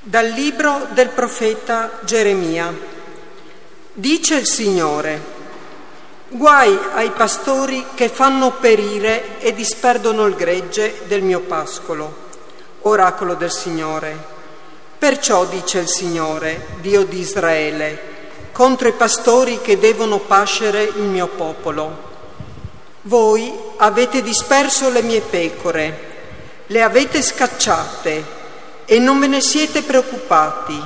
Dal libro del profeta Geremia. Dice il Signore, guai ai pastori che fanno perire e disperdono il gregge del mio pascolo. Oracolo del Signore. Perciò dice il Signore, Dio di Israele, contro i pastori che devono pascere il mio popolo. Voi avete disperso le mie pecore, le avete scacciate e non ve ne siete preoccupati.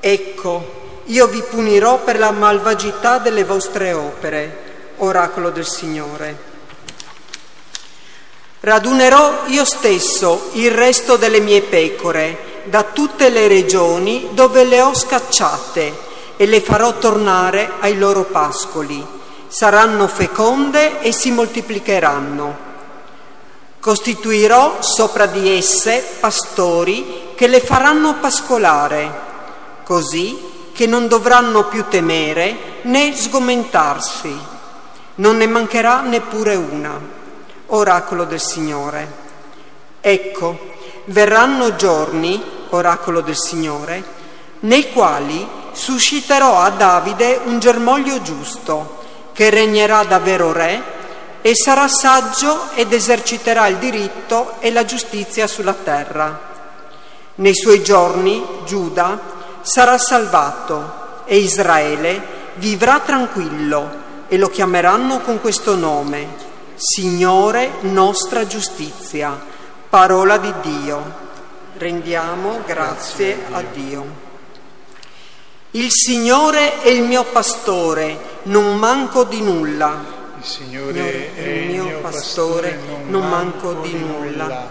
Ecco, io vi punirò per la malvagità delle vostre opere, oracolo del Signore. Radunerò io stesso il resto delle mie pecore da tutte le regioni dove le ho scacciate e le farò tornare ai loro pascoli. Saranno feconde e si moltiplicheranno. Costituirò sopra di esse pastori che le faranno pascolare, così che non dovranno più temere né sgomentarsi. Non ne mancherà neppure una. Oracolo del Signore. Ecco, verranno giorni, oracolo del Signore, nei quali susciterò a Davide un germoglio giusto, che regnerà davvero re e sarà saggio ed eserciterà il diritto e la giustizia sulla terra. Nei suoi giorni Giuda sarà salvato e Israele vivrà tranquillo e lo chiameranno con questo nome, Signore nostra giustizia, parola di Dio. Rendiamo grazie a Dio. Il Signore è il mio pastore, non manco di nulla. Il Signore è il mio pastore, non manco di nulla.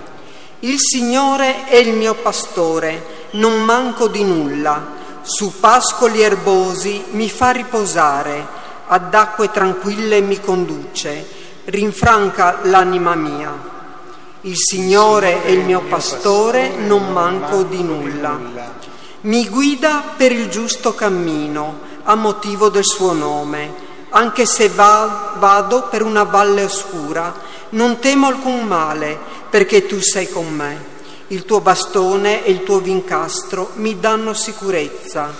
Il Signore è il mio pastore, non manco di nulla. Su pascoli erbosi mi fa riposare, ad acque tranquille mi conduce, rinfranca l'anima mia. Il Signore è il mio pastore, non manco di nulla. Mi guida per il giusto cammino, a motivo del suo nome anche se va, vado per una valle oscura, non temo alcun male, perché tu sei con me. Il tuo bastone e il tuo vincastro mi danno sicurezza.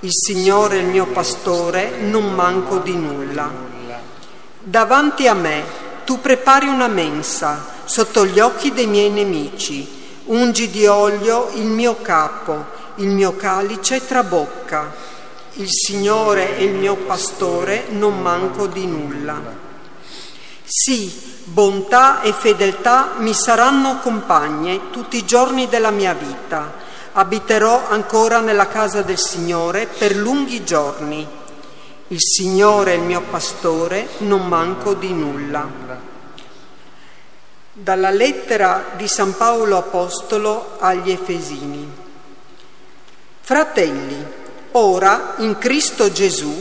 Il Signore è il mio pastore, non manco di nulla. Davanti a me tu prepari una mensa sotto gli occhi dei miei nemici. Ungi di olio il mio capo, il mio calice trabocca. Il Signore è il mio pastore, non manco di nulla. Sì, bontà e fedeltà mi saranno compagne tutti i giorni della mia vita. Abiterò ancora nella casa del Signore per lunghi giorni. Il Signore è il mio pastore, non manco di nulla. Dalla lettera di San Paolo Apostolo agli Efesini. Fratelli, Ora, in Cristo Gesù,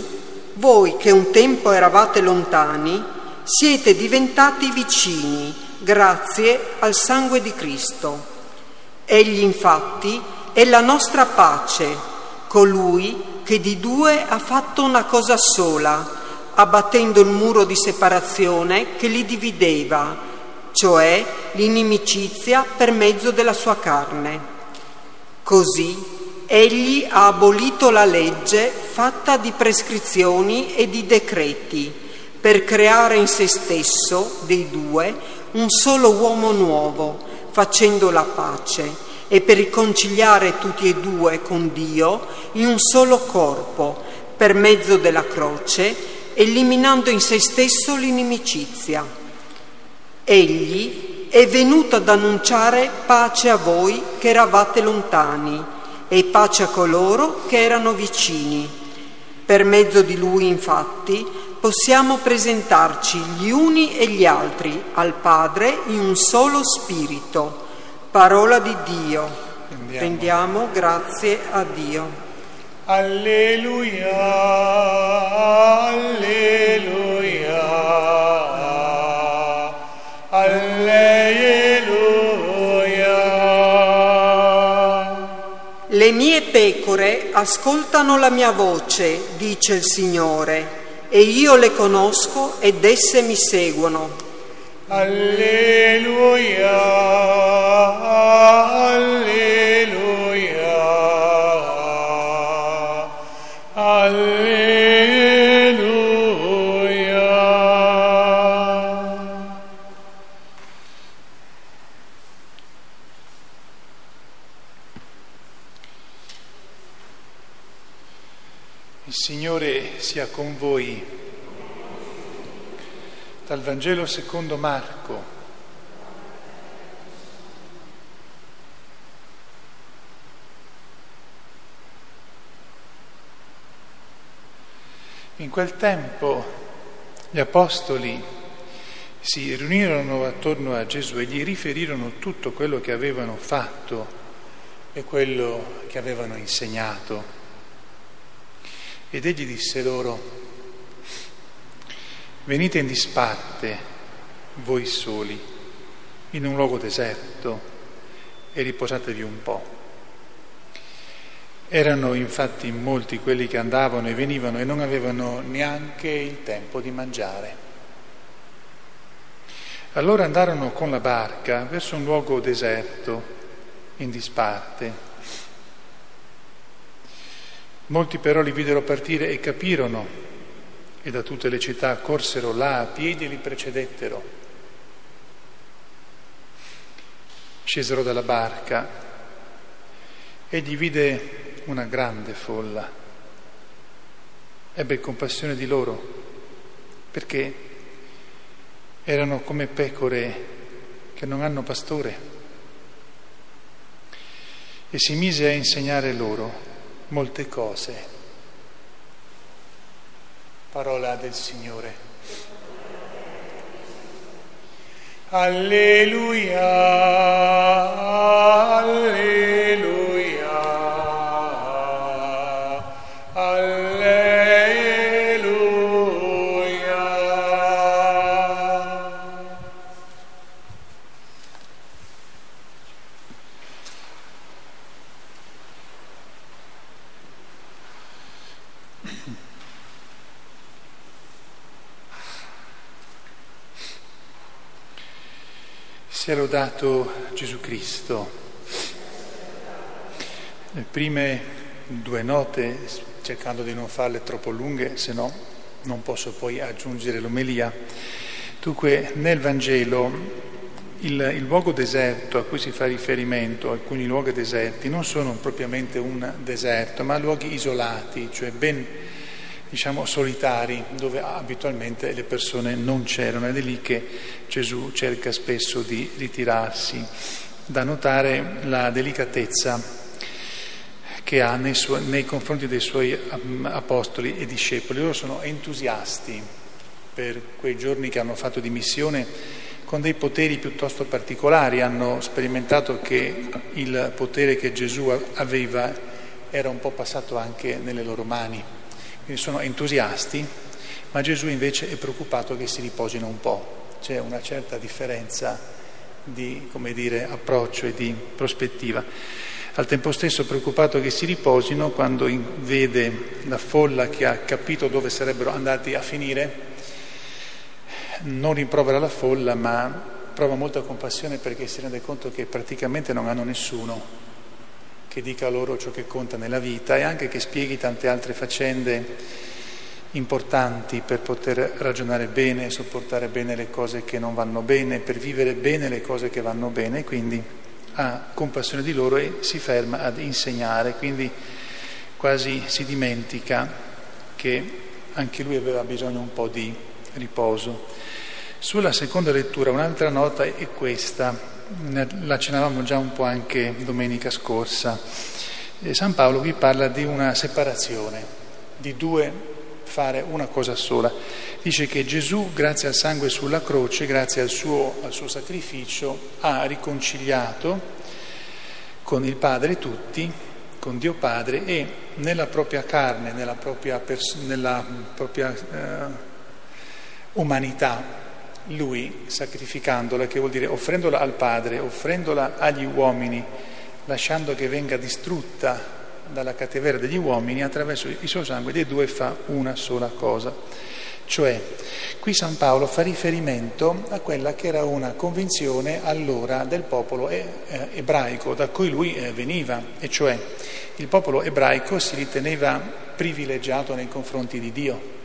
voi che un tempo eravate lontani, siete diventati vicini grazie al sangue di Cristo. Egli infatti è la nostra pace, colui che di due ha fatto una cosa sola, abbattendo il muro di separazione che li divideva, cioè l'inimicizia per mezzo della sua carne. Così Egli ha abolito la legge fatta di prescrizioni e di decreti per creare in se stesso, dei due, un solo uomo nuovo, facendo la pace e per riconciliare tutti e due con Dio in un solo corpo, per mezzo della croce, eliminando in se stesso l'inimicizia. Egli è venuto ad annunciare pace a voi che eravate lontani e pace a coloro che erano vicini. Per mezzo di lui, infatti, possiamo presentarci gli uni e gli altri al Padre in un solo spirito. Parola di Dio. Rendiamo, Rendiamo grazie a Dio. Alleluia, alleluia, alleluia. Le mie pecore ascoltano la mia voce, dice il Signore, e io le conosco ed esse mi seguono. Alleluia, alleluia, Il Signore sia con voi. Dal Vangelo secondo Marco. In quel tempo gli apostoli si riunirono attorno a Gesù e gli riferirono tutto quello che avevano fatto e quello che avevano insegnato. Ed egli disse loro, venite in disparte voi soli in un luogo deserto e riposatevi un po'. Erano infatti molti quelli che andavano e venivano e non avevano neanche il tempo di mangiare. Allora andarono con la barca verso un luogo deserto, in disparte Molti però li videro partire e capirono e da tutte le città corsero là a piedi e li precedettero. Scesero dalla barca, egli vide una grande folla, ebbe compassione di loro perché erano come pecore che non hanno pastore e si mise a insegnare loro molte cose. Parola del Signore. Alleluia, Sia lodato Gesù Cristo. Le prime due note, cercando di non farle troppo lunghe, se no non posso poi aggiungere l'omelia. Dunque, nel Vangelo il, il, luogo deserto a cui si fa riferimento, alcuni luoghi deserti, non sono propriamente un deserto, ma luoghi isolati, cioè ben diciamo solitari, dove abitualmente le persone non c'erano ed è lì che Gesù cerca spesso di ritirarsi. Da notare la delicatezza che ha nei, suoi, nei confronti dei suoi apostoli e discepoli. Loro sono entusiasti per quei giorni che hanno fatto di missione con dei poteri piuttosto particolari, hanno sperimentato che il potere che Gesù aveva era un po' passato anche nelle loro mani. Quindi sono entusiasti, ma Gesù invece è preoccupato che si riposino un po'. C'è una certa differenza di dire, approccio e di prospettiva. Al tempo stesso preoccupato che si riposino quando vede la folla che ha capito dove sarebbero andati a finire, non rimprovera la folla, ma prova molta compassione perché si rende conto che praticamente non hanno nessuno che dica loro ciò che conta nella vita e anche che spieghi tante altre faccende importanti per poter ragionare bene, sopportare bene le cose che non vanno bene, per vivere bene le cose che vanno bene, quindi ha compassione di loro e si ferma ad insegnare, quindi quasi si dimentica che anche lui aveva bisogno un po' di riposo. Sulla seconda lettura un'altra nota è questa, la accennavamo già un po' anche domenica scorsa. San Paolo qui parla di una separazione, di due fare una cosa sola. Dice che Gesù, grazie al sangue sulla croce, grazie al suo, al suo sacrificio, ha riconciliato con il Padre tutti, con Dio Padre e nella propria carne, nella propria, pers- nella propria eh, umanità, lui sacrificandola, che vuol dire offrendola al Padre, offrendola agli uomini, lasciando che venga distrutta dalla cattiveria degli uomini, attraverso il suo sangue dei due fa una sola cosa. Cioè, qui San Paolo fa riferimento a quella che era una convinzione allora del popolo ebraico da cui lui veniva, e cioè il popolo ebraico si riteneva privilegiato nei confronti di Dio,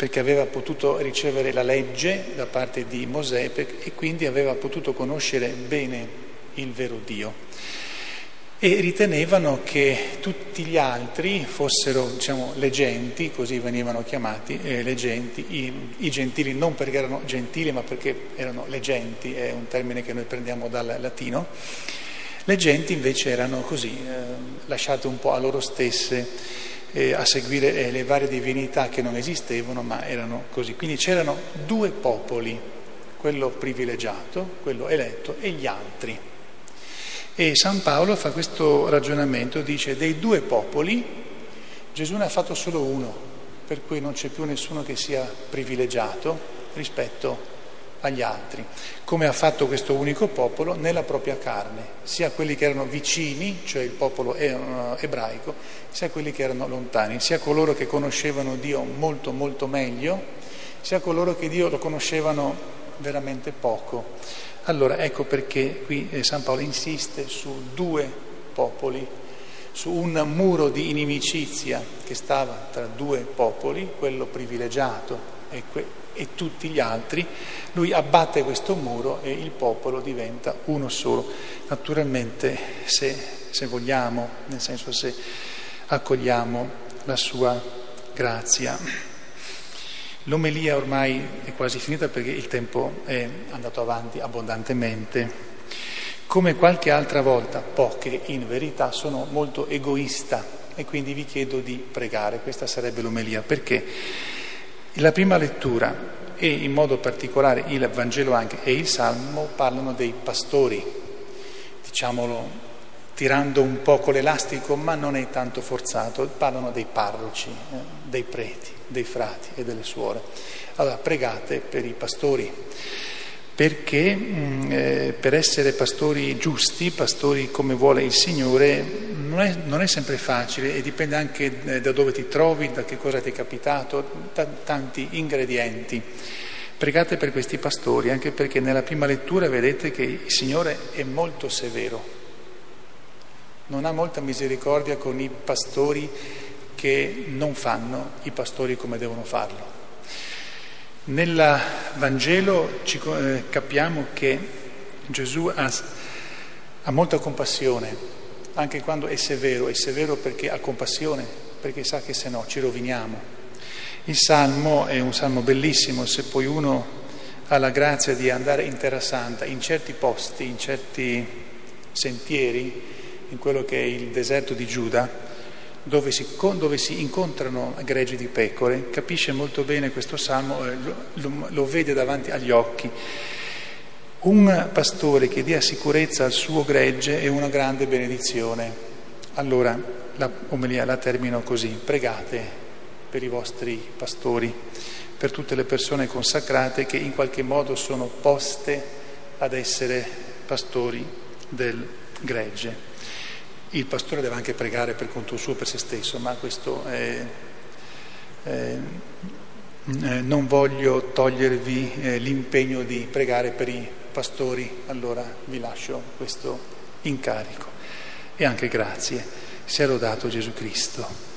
perché aveva potuto ricevere la legge da parte di Mosè e quindi aveva potuto conoscere bene il vero Dio. e ritenevano che tutti gli altri fossero diciamo, le genti, così venivano chiamati, eh, le genti, i, i, gentili non perché erano gentili ma perché erano le genti, è un termine che noi prendiamo dal latino, le genti invece erano così, eh, lasciate un po' a loro stesse eh, a seguire eh, le varie divinità che non esistevano ma erano così. Quindi c'erano due popoli, quello privilegiato, quello eletto e gli altri. E San Paolo fa questo ragionamento, dice dei due popoli Gesù ne ha fatto solo uno, per cui non c'è più nessuno che sia privilegiato rispetto agli altri, come ha fatto questo unico popolo nella propria carne, sia quelli che erano vicini, cioè il popolo ebraico, sia quelli che erano lontani, sia coloro che conoscevano Dio molto molto meglio, sia coloro che Dio lo conoscevano veramente poco. Allora ecco perché qui eh, San Paolo insiste su due popoli, su un muro di inimicizia che stava tra due popoli, quello privilegiato e, e tutti gli altri, lui abbatte questo muro e il popolo diventa uno solo. Naturalmente se, se vogliamo, nel senso se accogliamo la sua grazia. L'omelia ormai è quasi finita perché il tempo è andato avanti abbondantemente. Come qualche altra volta, poche in verità, sono molto egoista e quindi vi chiedo di pregare. Questa sarebbe l'omelia perché la prima lettura e in modo particolare il Vangelo anche e il Salmo parlano dei pastori, diciamolo tirando un poco l'elastico, ma non è tanto forzato, parlano dei parroci, eh, dei preti, dei frati e delle suore. Allora pregate per i pastori, perché mm, eh, per essere pastori giusti, pastori come vuole il Signore, non è, non è sempre facile e dipende anche eh, da dove ti trovi, da che cosa ti è capitato, da tanti ingredienti. Pregate per questi pastori, anche perché nella prima lettura vedete che il Signore è molto severo non ha molta misericordia con i pastori che non fanno i pastori come devono farlo. Nel Vangelo ci, eh, capiamo che Gesù ha, ha molta compassione, anche quando è severo, è severo perché ha compassione, perché sa che se no ci roviniamo. Il Salmo è un salmo bellissimo, se poi uno ha la grazia di andare in Terra Santa, in certi posti, in certi sentieri, in quello che è il deserto di Giuda, dove si, dove si incontrano greggi di pecore, capisce molto bene questo salmo, eh, lo, lo vede davanti agli occhi. Un pastore che dia sicurezza al suo gregge è una grande benedizione. Allora, la omelia la termino così, pregate per i vostri pastori, per tutte le persone consacrate che in qualche modo sono poste ad essere pastori del gregge. Il pastore deve anche pregare per conto suo, per se stesso, ma questo è, è, eh, non voglio togliervi eh, l'impegno di pregare per i pastori, allora vi lascio questo incarico. E anche grazie. Sia lodato Gesù Cristo.